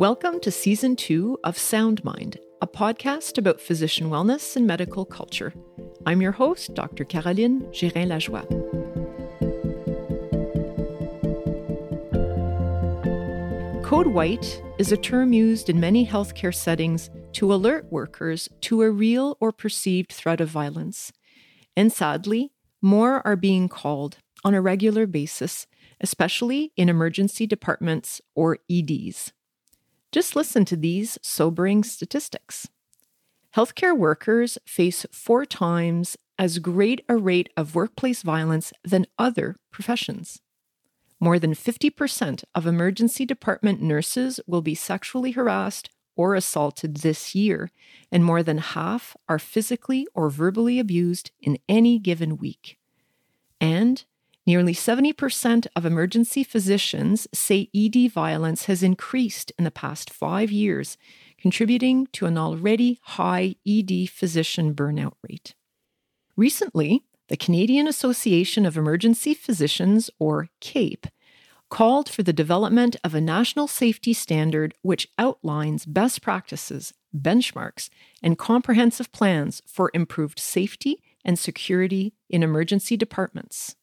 Welcome to season two of Sound Mind, a podcast about physician wellness and medical culture. I'm your host, Dr. Caroline Gérin Lajoie. Code White is a term used in many healthcare settings to alert workers to a real or perceived threat of violence. And sadly, more are being called on a regular basis, especially in emergency departments or EDs. Just listen to these sobering statistics. Healthcare workers face four times as great a rate of workplace violence than other professions. More than 50% of emergency department nurses will be sexually harassed or assaulted this year, and more than half are physically or verbally abused in any given week. And nearly 70% of emergency physicians say ED violence has increased in the past five years, contributing to an already high ED physician burnout rate. Recently, the Canadian Association of Emergency Physicians, or CAEP, called for the development of a national safety standard which outlines best practices, benchmarks, and comprehensive plans for improved safety and security in emergency departments.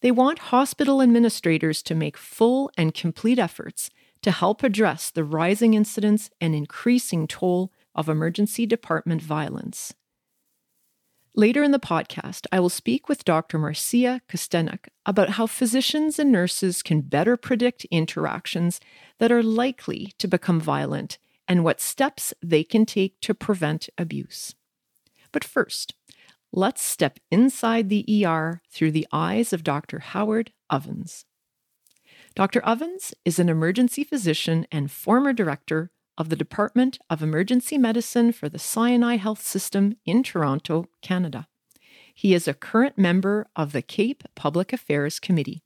They want hospital administrators to make full and complete efforts to help address the rising incidence and increasing toll of emergency department violence. Later in the podcast, I will speak with Dr. Marcia Kostenuik about how physicians and nurses can better predict interactions that are likely to become violent and what steps they can take to prevent abuse. But first, let's step inside the ER through the eyes of Dr. Howard Ovens. Dr. Ovens is an emergency physician and former director of the Department of Emergency Medicine for the Sinai Health System in Toronto, Canada. He is a current member of the CAEP Public Affairs Committee.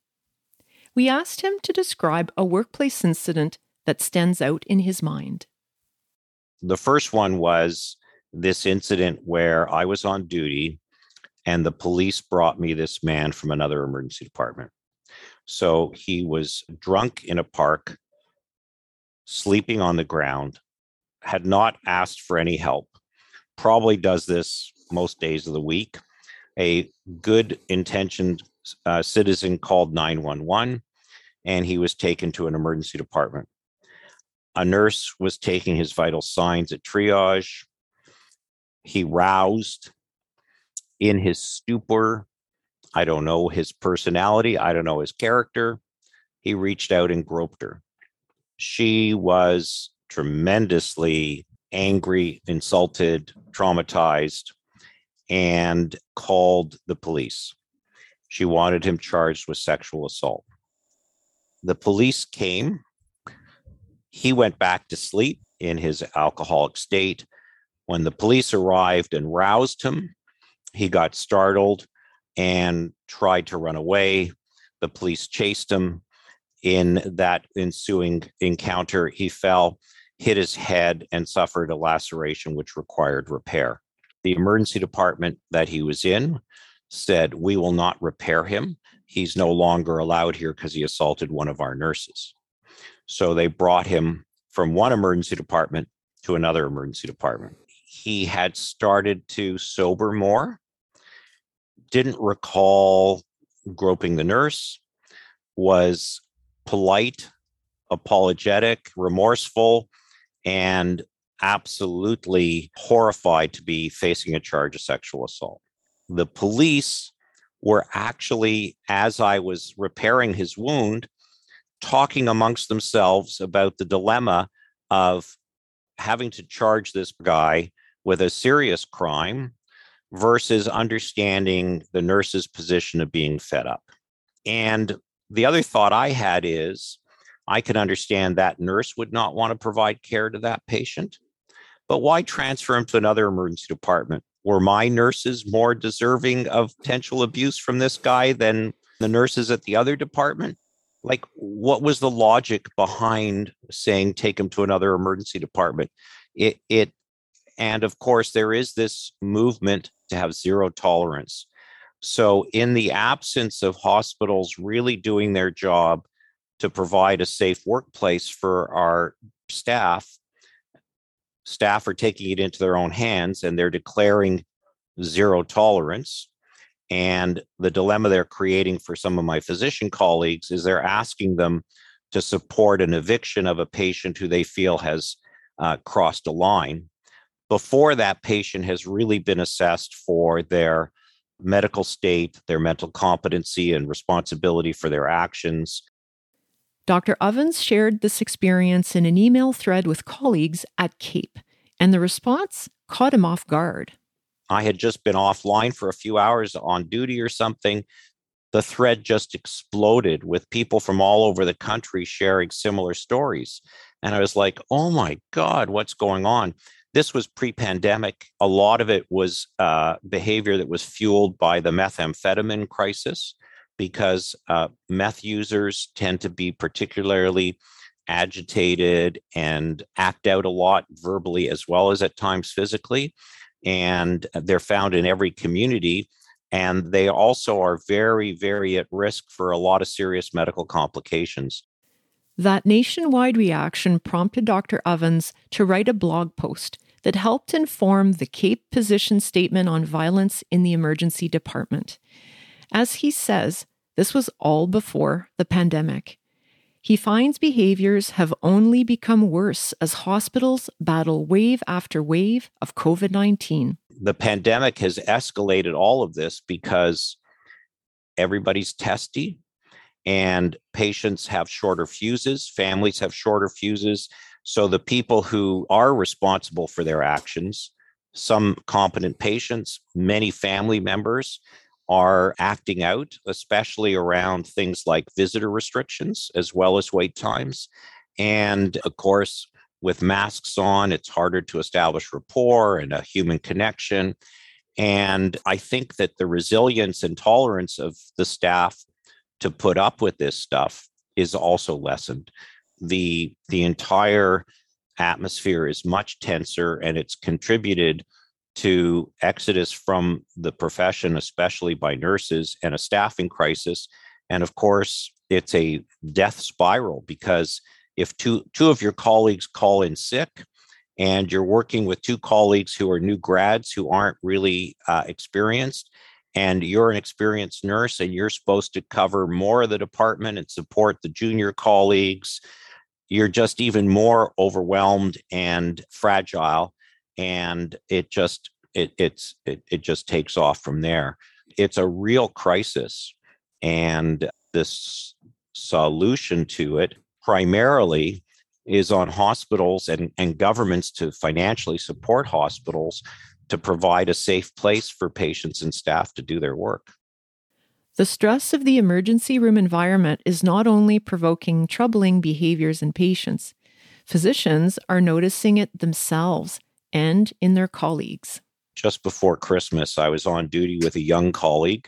We asked him to describe a workplace incident that stands out in his mind. The first one was this incident where I was on duty and the police brought me this man from another emergency department. So he was drunk in a park sleeping on the ground, had not asked for any help, probably does this most days of the week. A good intentioned uh, citizen called 911 and he was taken to an emergency department. A nurse was taking his vital signs at triage. He roused in his stupor. I don't know his personality. I don't know his character. He reached out and groped her she was tremendously angry, insulted, traumatized, and called the police. She wanted him charged with sexual assault. The police came. He went back to sleep in his alcoholic state. When the police arrived and roused him, he got startled and tried to run away. The police chased him in that ensuing encounter, he fell, hit his head, and suffered a laceration which required repair. The emergency department that he was in said, We will not repair him. He's no longer allowed here because he assaulted one of our nurses. So they brought him from one emergency department to another emergency department. He had started to sober more, didn't recall groping the nurse, was polite, apologetic, remorseful, and absolutely horrified to be facing a charge of sexual assault. The police were actually, as I was repairing his wound, talking amongst themselves about the dilemma of having to charge this guy with a serious crime versus understanding the nurse's position of being fed up. And the other thought I had is I could understand that nurse would not want to provide care to that patient, but why transfer him to another emergency department? Were my nurses more deserving of potential abuse from this guy than the nurses at the other department? Like, what was the logic behind saying take him to another emergency department? It, it, and of course, there is this movement to have zero tolerance so, in the absence of hospitals really doing their job to provide a safe workplace for our staff, staff are taking it into their own hands and they're declaring zero tolerance. And the dilemma they're creating for some of my physician colleagues is they're asking them to support an eviction of a patient who they feel has uh, crossed a line before that patient has really been assessed for their medical state, their mental competency, and responsibility for their actions. Dr. Ovens shared this experience in an email thread with colleagues at CAEP, and the response caught him off guard. I had just been offline for a few hours on duty or something. The thread just exploded with people from all over the country sharing similar stories. And I was like, oh my God, what's going on? This was pre pandemic. A lot of it was uh, behavior that was fueled by the methamphetamine crisis because uh, meth users tend to be particularly agitated and act out a lot verbally as well as at times physically. And they're found in every community. And they also are very, very at risk for a lot of serious medical complications. That nationwide reaction prompted Dr. Ovens to write a blog post that helped inform the CAEP position statement on violence in the emergency department. As he says, this was all before the pandemic. He finds behaviors have only become worse as hospitals battle wave after wave of COVID 19. The pandemic has escalated all of this because everybody's testy and patients have shorter fuses, families have shorter fuses. So the people who are responsible for their actions, some competent patients, many family members, are acting out, especially around things like visitor restrictions as well as wait times. And of course, with masks on, it's harder to establish rapport and a human connection. And I think that the resilience and tolerance of the staff to put up with this stuff is also lessened. The the entire atmosphere is much tenser and it's contributed to exodus from the profession, especially by nurses, and a staffing crisis. And of course, it's a death spiral because if two, two of your colleagues call in sick, and you're working with two colleagues who are new grads who aren't really uh, experienced, and you're an experienced nurse and you're supposed to cover more of the department and support the junior colleagues, you're just even more overwhelmed and fragile and it just it it's it, it just takes off from there it's a real crisis and this solution to it primarily is on hospitals and, and governments to financially support hospitals to provide a safe place for patients and staff to do their work. The stress of the emergency room environment is not only provoking troubling behaviors in patients, physicians are noticing it themselves and in their colleagues. Just before Christmas, I was on duty with a young colleague,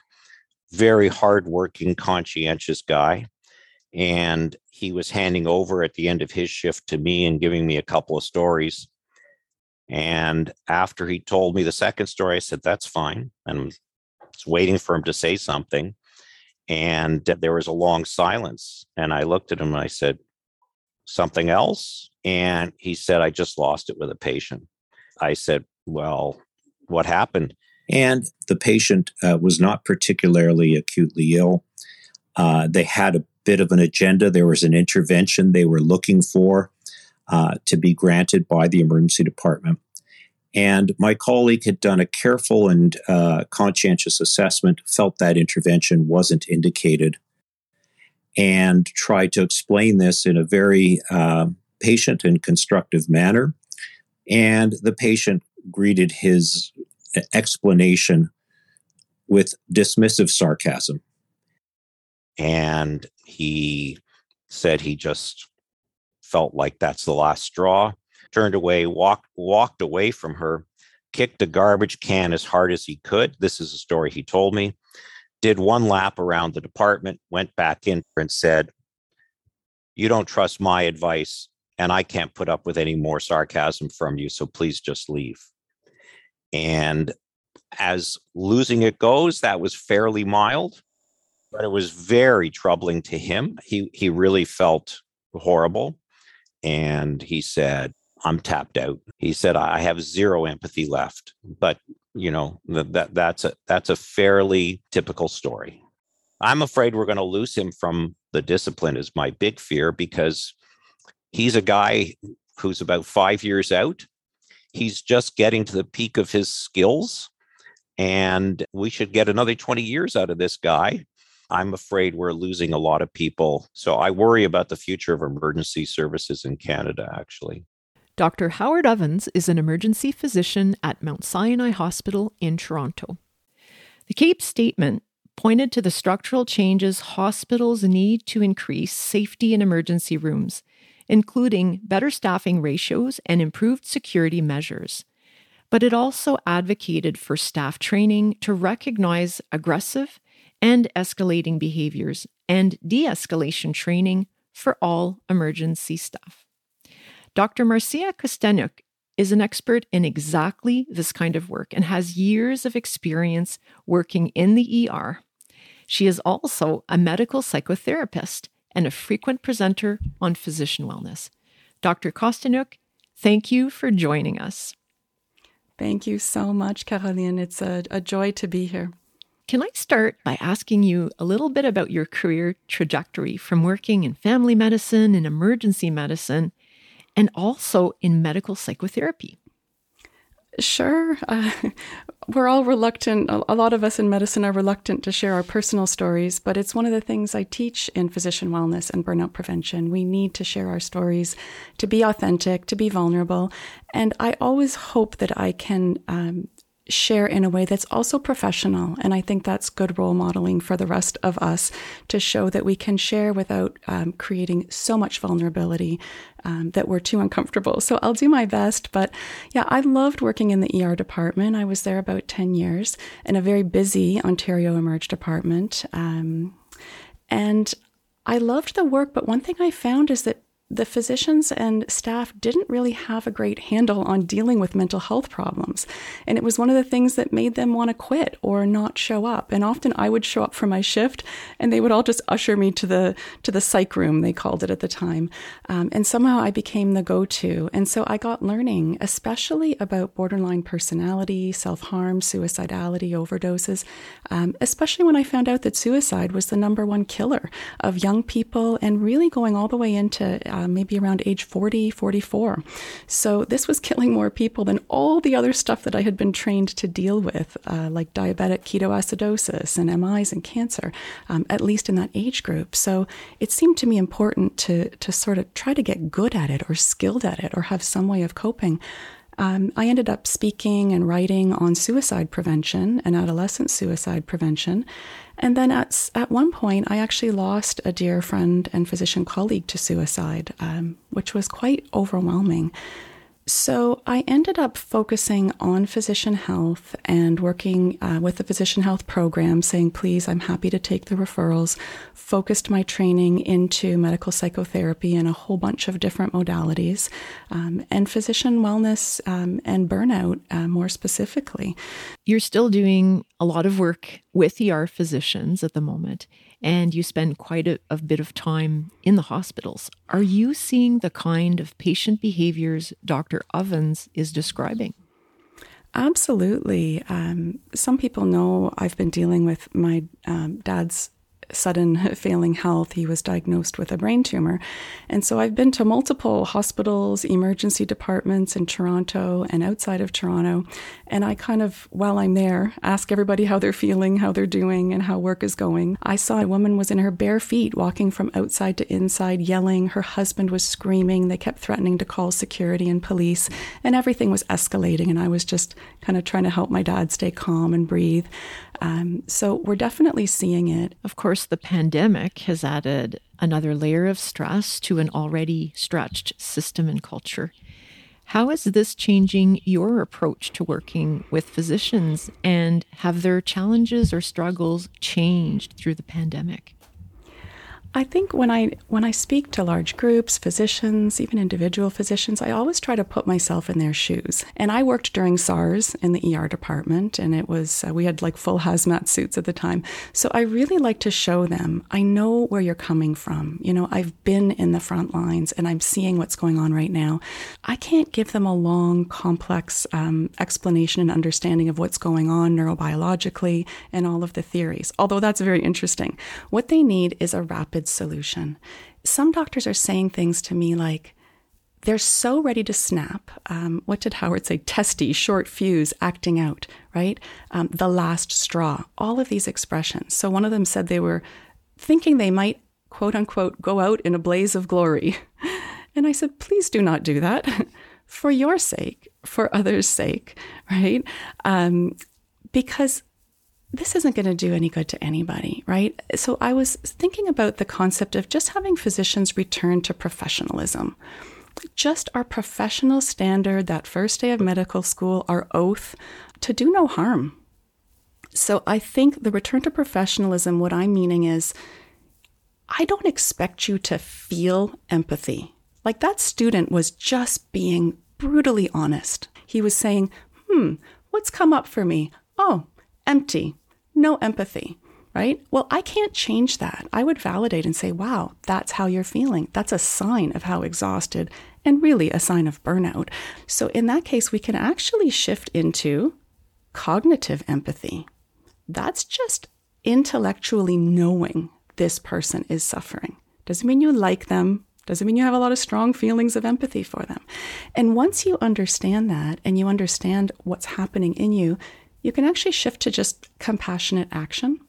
very hardworking, conscientious guy. And he was handing over at the end of his shift to me and giving me a couple of stories. And after he told me the second story, I said, That's fine. And I was waiting for him to say something. And there was a long silence. And I looked at him and I said, Something else? And he said, I just lost it with a patient. I said, Well, what happened? And the patient uh, was not particularly acutely ill. Uh, they had a bit of an agenda. There was an intervention they were looking for uh, to be granted by the emergency department. And my colleague had done a careful and uh, conscientious assessment, felt that intervention wasn't indicated, and tried to explain this in a very uh, patient and constructive manner. And the patient greeted his explanation with dismissive sarcasm. And he said he just felt like that's the last straw, turned away, walked walked away from her, kicked a garbage can as hard as he could. This is a story he told me. Did one lap around the department, went back in and said, You don't trust my advice and I can't put up with any more sarcasm from you. So please just leave. And as losing it goes, that was fairly mild. but it was very troubling to him. He he really felt horrible, and he said, "I'm tapped out." He said, "I have zero empathy left." But you know that, that that's a that's a fairly typical story. I'm afraid we're going to lose him from the discipline. Is my big fear because he's a guy who's about five years out. He's just getting to the peak of his skills and we should get another 20 years out of this guy. I'm afraid we're losing a lot of people. So I worry about the future of emergency services in Canada, actually. Dr. Howard Ovens is an emergency physician at Mount Sinai Hospital in Toronto. The CAEP statement pointed to the structural changes hospitals need to increase safety in emergency rooms, including better staffing ratios and improved security measures but it also advocated for staff training to recognize aggressive and escalating behaviors and de escalation training for all emergency staff. Dr. Marcia Kostenuik is an expert in exactly this kind of work and has years of experience working in the ER. She is also a medical psychotherapist and a frequent presenter on physician wellness. Dr. Kostenuik, thank you for joining us. Thank you so much, Caroline. It's a, a joy to be here. Can I start by asking you a little bit about your career trajectory from working in family medicine and emergency medicine and also in medical psychotherapy? Sure. Uh, we're all reluctant, a lot of us in medicine are reluctant to share our personal stories, but it's one of the things I teach in physician wellness and burnout prevention. We need to share our stories to be authentic, to be vulnerable. And I always hope that I can um, share in a way that's also professional. And I think that's good role modeling for the rest of us to show that we can share without um, creating so much vulnerability um, that we're too uncomfortable. So I'll do my best. But yeah, I loved working in the ER department. I was there about 10 years in a very busy Ontario Emerge department. Um, and I loved the work, but one thing I found is that the physicians and staff didn't really have a great handle on dealing with mental health problems. And it was one of the things that made them want to quit or not show up. And often I would show up for my shift and they would all just usher me to the to the psych room, they called it at the time. Um, and somehow I became the go-to. And so I got learning, especially about borderline personality, self-harm, suicidality, overdoses, um, especially when I found out that suicide was the number one killer of young people and really going all the way into uh, maybe around age 40, 44. So this was killing more people than all the other stuff that I had been trained to deal with, uh, like diabetic ketoacidosis and MIs and cancer, um, at least in that age group. So it seemed to me important to, to sort of try to get good at it or skilled at it or have some way of coping. Um, I ended up speaking and writing on suicide prevention and adolescent suicide prevention. And then at, at one point, I actually lost a dear friend and physician colleague to suicide, um, which was quite overwhelming. So I ended up focusing on physician health and working uh, with the physician health program, saying, please, I'm happy to take the referrals. Focused my training into medical psychotherapy and a whole bunch of different modalities, um, and physician wellness um, and burnout uh, more specifically. You're still doing a lot of work with ER physicians at the moment and you spend quite a, a, bit of time in the hospitals. Are you seeing the kind of patient behaviors Dr. Ovens is describing? Absolutely. Um, some people know I've been dealing with my um, dad's sudden failing health. He was diagnosed with a brain tumor. And so I've been to multiple hospitals, emergency departments in Toronto and outside of Toronto. And I kind of, while I'm there, ask everybody how they're feeling, how they're doing, and how work is going. I saw a woman was in her bare feet walking from outside to inside, yelling. Her husband was screaming. They kept threatening to call security and police. And everything was escalating. And I was just kind of trying to help my dad stay calm and breathe. Um, so we're definitely seeing it. Of course, the pandemic has added another layer of stress to an already stretched system and culture. How is this changing your approach to working with physicians, and have their challenges or struggles changed through the pandemic? I think when I when I speak to large groups, physicians, even individual physicians, I always try to put myself in their shoes. And I worked during SARS in the ER department, and it was uh, we had like full hazmat suits at the time. So I really like to show them I know where you're coming from. You know, I've been in the front lines, and I'm seeing what's going on right now. I can't give them a long, complex um, explanation and understanding of what's going on neurobiologically and all of the theories. Although that's very interesting. What they need is a rapid good solution. Some doctors are saying things to me like, they're so ready to snap. Um, what did Howard say? Testy, short fuse, acting out, right? Um, the last straw, all of these expressions. So one of them said they were thinking they might, quote unquote, go out in a blaze of glory. And I said, please do not do that for your sake, for others' sake, right? Um, because this isn't going to do any good to anybody, right? So I was thinking about the concept of just having physicians return to professionalism. Just our professional standard, that first day of medical school, our oath to do no harm. So I think the return to professionalism, what I'm meaning is, I don't expect you to feel empathy. Like that student was just being brutally honest. He was saying, hmm, what's come up for me? Oh, empty no empathy, right? Well, I can't change that. I would validate and say, wow, that's how you're feeling. That's a sign of how exhausted and really a sign of burnout. So, in that case, we can actually shift into cognitive empathy. That's just intellectually knowing this person is suffering. Doesn't mean you like them, doesn't mean you have a lot of strong feelings of empathy for them. And once you understand that and you understand what's happening in you, you can actually shift to just compassionate action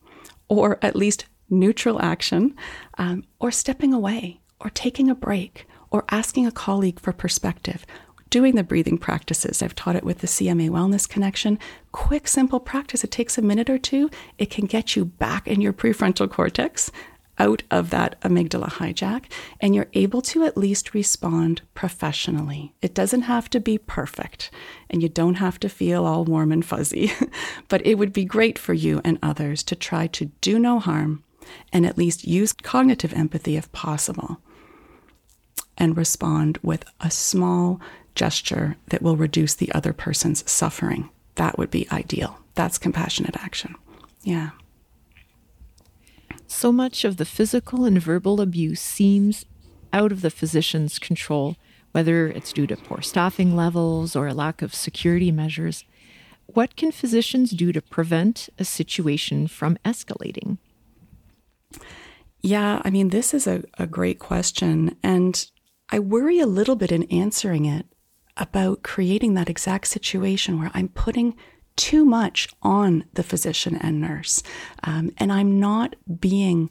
or at least neutral action um, or stepping away or taking a break or asking a colleague for perspective doing the breathing practices. I've taught it with the CMA Wellness Connection. Quick, simple practice. It takes a minute or two. It can get you back in your prefrontal cortex out of that amygdala hijack, and you're able to at least respond professionally. It doesn't have to be perfect, and you don't have to feel all warm and fuzzy, but it would be great for you and others to try to do no harm and at least use cognitive empathy if possible and respond with a small gesture that will reduce the other person's suffering. That would be ideal. That's compassionate action. Yeah. So much of the physical and verbal abuse seems out of the physician's control, whether it's due to poor staffing levels or a lack of security measures. What can physicians do to prevent a situation from escalating? Yeah, I mean, this is a, a great question. And I worry a little bit in answering it about creating that exact situation where I'm putting too much on the physician and nurse. Um, and I'm not being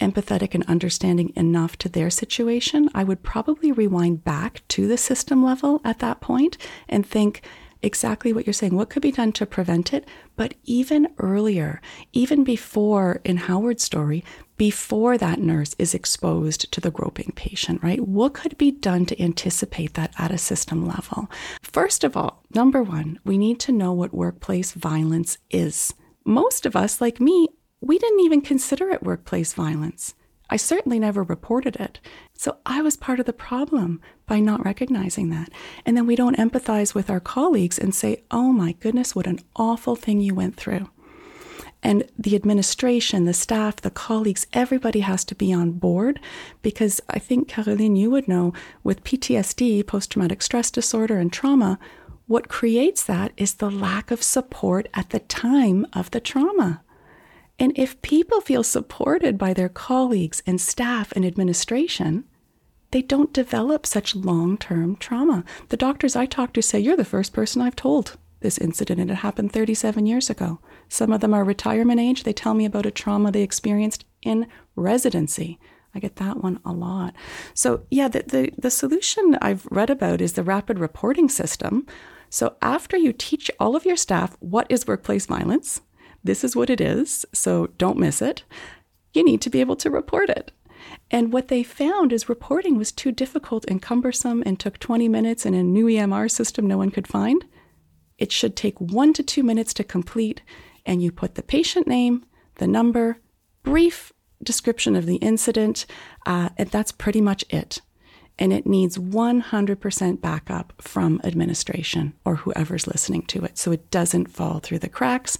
empathetic and understanding enough to their situation, I would probably rewind back to the system level at that point and think, exactly what you're saying. What could be done to prevent it? But even earlier, even before in Howard's story, before that nurse is exposed to the groping patient, right? What could be done to anticipate that at a system level? First of all, number one, we need to know what workplace violence is. Most of us, like me, we didn't even consider it workplace violence. I certainly never reported it. So I was part of the problem by not recognizing that. And then we don't empathize with our colleagues and say, oh my goodness, what an awful thing you went through. And the administration, the staff, the colleagues, everybody has to be on board because I think, Caroline, you would know with PTSD, post traumatic stress disorder, and trauma, what creates that is the lack of support at the time of the trauma. And if people feel supported by their colleagues and staff and administration, they don't develop such long term trauma. The doctors I talk to say, You're the first person I've told this incident, and it happened 37 years ago. Some of them are retirement age. They tell me about a trauma they experienced in residency. I get that one a lot. So, yeah, the, the, the solution I've read about is the rapid reporting system. So, after you teach all of your staff what is workplace violence, this is what it is, so don't miss it. You need to be able to report it. And what they found is reporting was too difficult and cumbersome and took 20 minutes in a new EMR system no one could find. It should take one to two minutes to complete, and you put the patient name, the number, brief description of the incident, uh, and that's pretty much it. And it needs 100% backup from administration or whoever's listening to it so it doesn't fall through the cracks.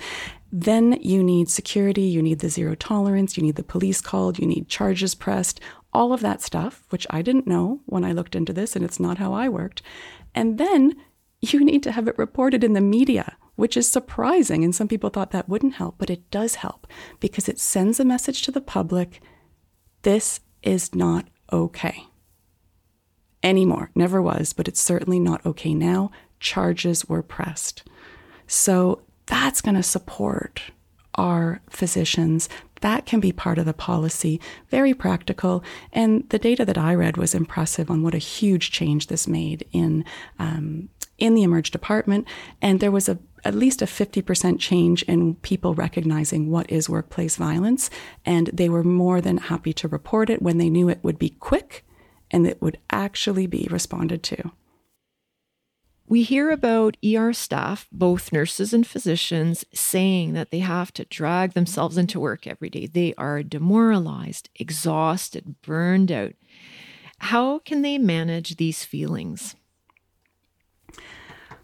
Then you need security, you need the zero tolerance, you need the police called, you need charges pressed, all of that stuff, which I didn't know when I looked into this, and it's not how I worked. And then you need to have it reported in the media, which is surprising. And some people thought that wouldn't help, but it does help because it sends a message to the public this is not okay anymore. Never was, but it's certainly not okay now. Charges were pressed. So that's going to support our physicians. That can be part of the policy, very practical. And the data that I read was impressive on what a huge change this made in um, in the emerge department. And there was a at least a 50% change in people recognizing what is workplace violence. And they were more than happy to report it when they knew it would be quick and it would actually be responded to. We hear about ER staff, both nurses and physicians, saying that they have to drag themselves into work every day. They are demoralized, exhausted, burned out. How can they manage these feelings?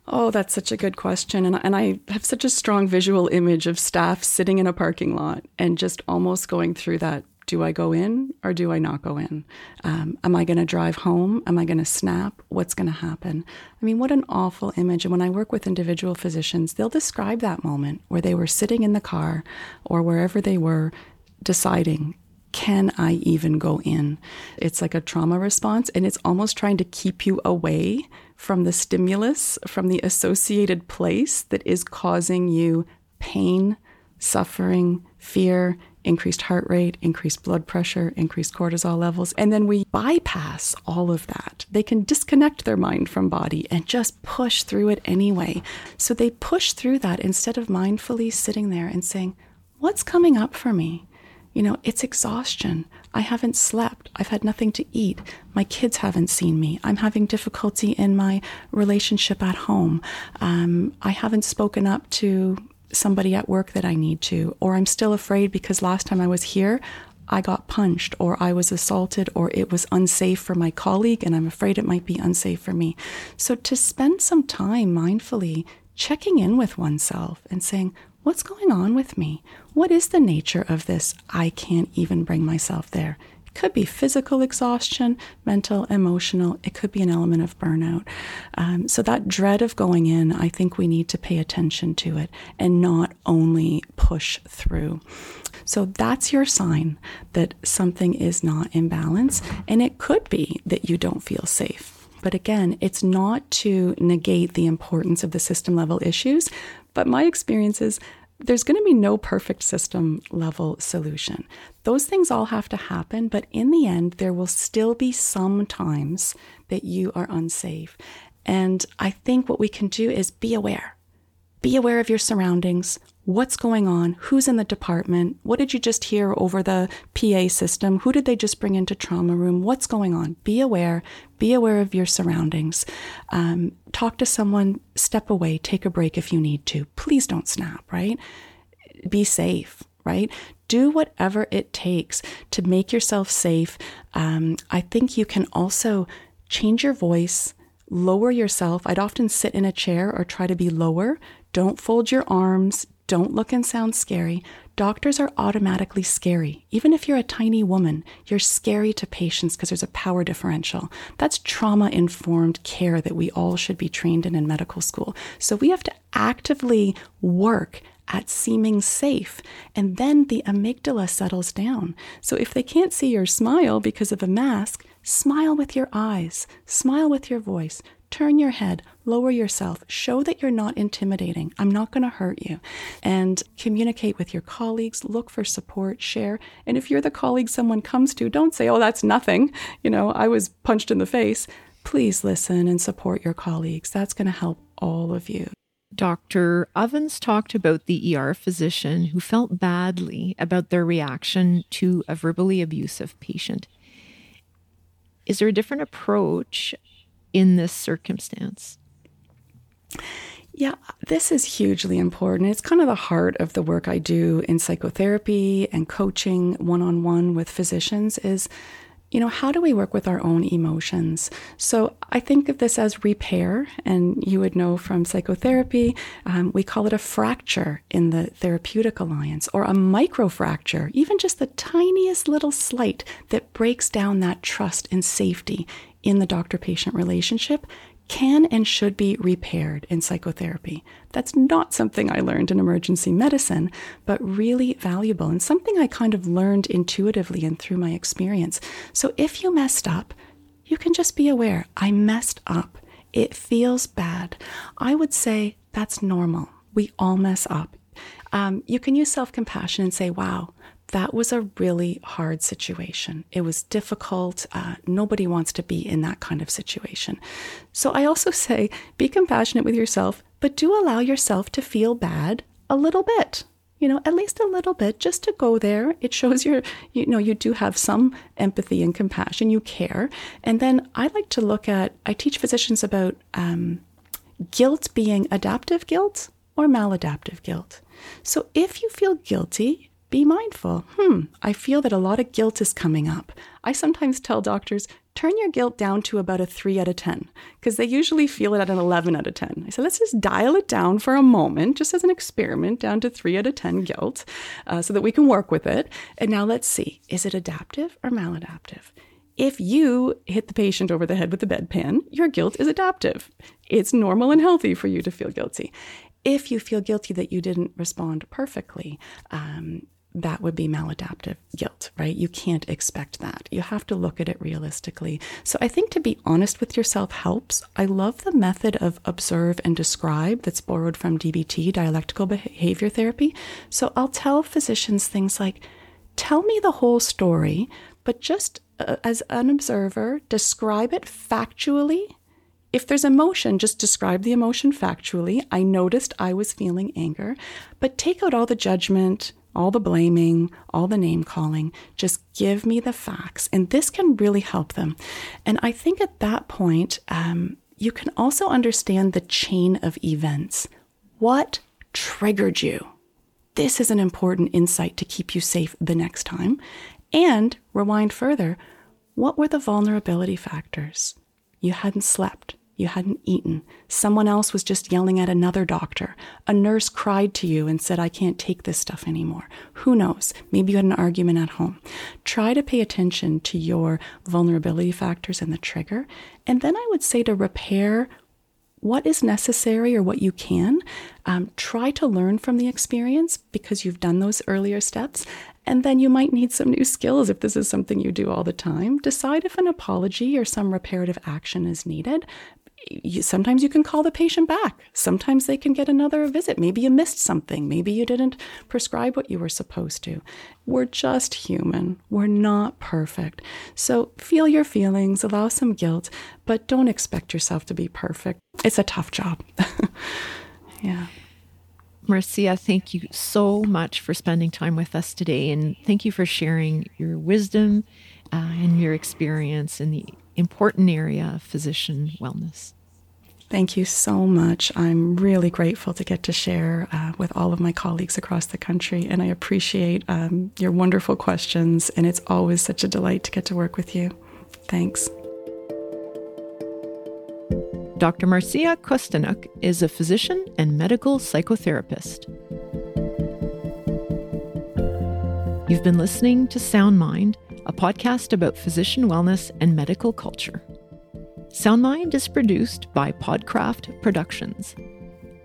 Oh, that's such a good question. And, and I have such a strong visual image of staff sitting in a parking lot and just almost going through that do I go in or do I not go in? Um, am I going to drive home? Am I going to snap? What's going to happen? I mean, what an awful image. And when I work with individual physicians, they'll describe that moment where they were sitting in the car or wherever they were deciding, can I even go in? It's like a trauma response, and it's almost trying to keep you away from the stimulus, from the associated place that is causing you pain, suffering, fear, increased heart rate, increased blood pressure, increased cortisol levels. And then we bypass all of that. They can disconnect their mind from body and just push through it anyway. So they push through that instead of mindfully sitting there and saying, What's coming up for me? You know, it's exhaustion. I haven't slept. I've had nothing to eat. My kids haven't seen me. I'm having difficulty in my relationship at home. Um, I haven't spoken up to somebody at work that I need to, or I'm still afraid because last time I was here, I got punched, or I was assaulted, or it was unsafe for my colleague, and I'm afraid it might be unsafe for me. So, to spend some time mindfully checking in with oneself and saying, What's going on with me? What is the nature of this? I can't even bring myself there could be physical exhaustion, mental, emotional. It could be an element of burnout. Um, so, that dread of going in, I think we need to pay attention to it and not only push through. So, that's your sign that something is not in balance. And it could be that you don't feel safe. But again, it's not to negate the importance of the system level issues. But my experience is there's going to be no perfect system level solution. Those things all have to happen, but in the end, there will still be some times that you are unsafe. And I think what we can do is be aware. Be aware of your surroundings. What's going on? Who's in the department? What did you just hear over the PA system? Who did they just bring into trauma room? What's going on? Be aware. Be aware of your surroundings. Um, talk to someone. Step away. Take a break if you need to. Please don't snap, right? Be safe, right? Do whatever it takes to make yourself safe. Um, I think you can also change your voice, lower yourself. I'd often sit in a chair or try to be lower. Don't fold your arms. Don't look and sound scary. Doctors are automatically scary. Even if you're a tiny woman, you're scary to patients because there's a power differential. That's trauma informed care that we all should be trained in in medical school. So we have to actively work at seeming safe. And then the amygdala settles down. So if they can't see your smile because of a mask, smile with your eyes, smile with your voice, turn your head, lower yourself, show that you're not intimidating. I'm not going to hurt you. And communicate with your colleagues, look for support, share. And if you're the colleague someone comes to, don't say, oh, that's nothing. You know, I was punched in the face. Please listen and support your colleagues. That's going to help all of you. Dr. Ovens talked about the ER physician who felt badly about their reaction to a verbally abusive patient. Is there a different approach in this circumstance? Yeah, this is hugely important. It's kind of the heart of the work I do in psychotherapy and coaching one on one with physicians is you know, how do we work with our own emotions? So I think of this as repair, and you would know from psychotherapy, um, we call it a fracture in the therapeutic alliance or a microfracture, even just the tiniest little slight that breaks down that trust and safety in the doctor patient relationship can and should be repaired in psychotherapy. That's not something I learned in emergency medicine, but really valuable and something I kind of learned intuitively and through my experience. So if you messed up, you can just be aware I messed up. It feels bad. I would say that's normal. We all mess up. Um, you can use self compassion and say, wow, that was a really hard situation. It was difficult. Uh, nobody wants to be in that kind of situation. So I also say be compassionate with yourself, but do allow yourself to feel bad a little bit. You know, at least a little bit, just to go there. It shows you're, you know, you do have some empathy and compassion. You care. And then I like to look at, I teach physicians about um, guilt being adaptive guilt or maladaptive guilt. So if you feel guilty, be mindful. Hmm, I feel that a lot of guilt is coming up. I sometimes tell doctors, turn your guilt down to about a 3 out of 10, because they usually feel it at an 11 out of 10. I said, let's just dial it down for a moment, just as an experiment, down to 3 out of 10 guilt, uh, so that we can work with it. And now let's see, is it adaptive or maladaptive? If you hit the patient over the head with a bedpan, your guilt is adaptive. It's normal and healthy for you to feel guilty. If you feel guilty that you didn't respond perfectly, um, that would be maladaptive guilt, right? You can't expect that. You have to look at it realistically. So I think to be honest with yourself helps. I love the method of observe and describe that's borrowed from DBT, dialectical behavior therapy. So I'll tell physicians things like, tell me the whole story, but just uh, as an observer, describe it factually. If there's emotion, just describe the emotion factually. I noticed I was feeling anger, but take out all the judgment, all the blaming, all the name calling. Just give me the facts. And this can really help them. And I think at that point, um, you can also understand the chain of events. What triggered you? This is an important insight to keep you safe the next time. And rewind further what were the vulnerability factors? You hadn't slept. You hadn't eaten. Someone else was just yelling at another doctor. A nurse cried to you and said, I can't take this stuff anymore. Who knows? Maybe you had an argument at home. Try to pay attention to your vulnerability factors and the trigger. And then I would say to repair what is necessary or what you can. Um, try to learn from the experience because you've done those earlier steps. And then you might need some new skills if this is something you do all the time. Decide if an apology or some reparative action is needed you, sometimes you can call the patient back. Sometimes they can get another visit. Maybe you missed something. Maybe you didn't prescribe what you were supposed to. We're just human. We're not perfect. So feel your feelings, allow some guilt, but don't expect yourself to be perfect. It's a tough job. yeah. Marcia, thank you so much for spending time with us today. And thank you for sharing your wisdom uh, and your experience in the important area of physician wellness. Thank you so much. I'm really grateful to get to share uh, with all of my colleagues across the country, and I appreciate um, your wonderful questions. And it's always such a delight to get to work with you. Thanks. Dr. Marcia Kostenuik is a physician and medical psychotherapist. You've been listening to Sound Mind, a podcast about physician wellness and medical culture. Soundmind is produced by Podcraft Productions.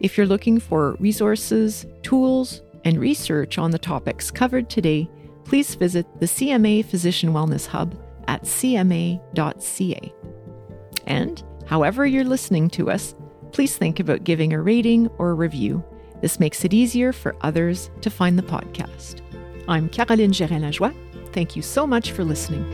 If you're looking for resources, tools, and research on the topics covered today, please visit the CMA Physician Wellness Hub at cma.ca. And however you're listening to us, please think about giving a rating or a review. This makes it easier for others to find the podcast. I'm Caroline Gérin-Lajoie. Thank you so much for listening.